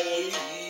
away.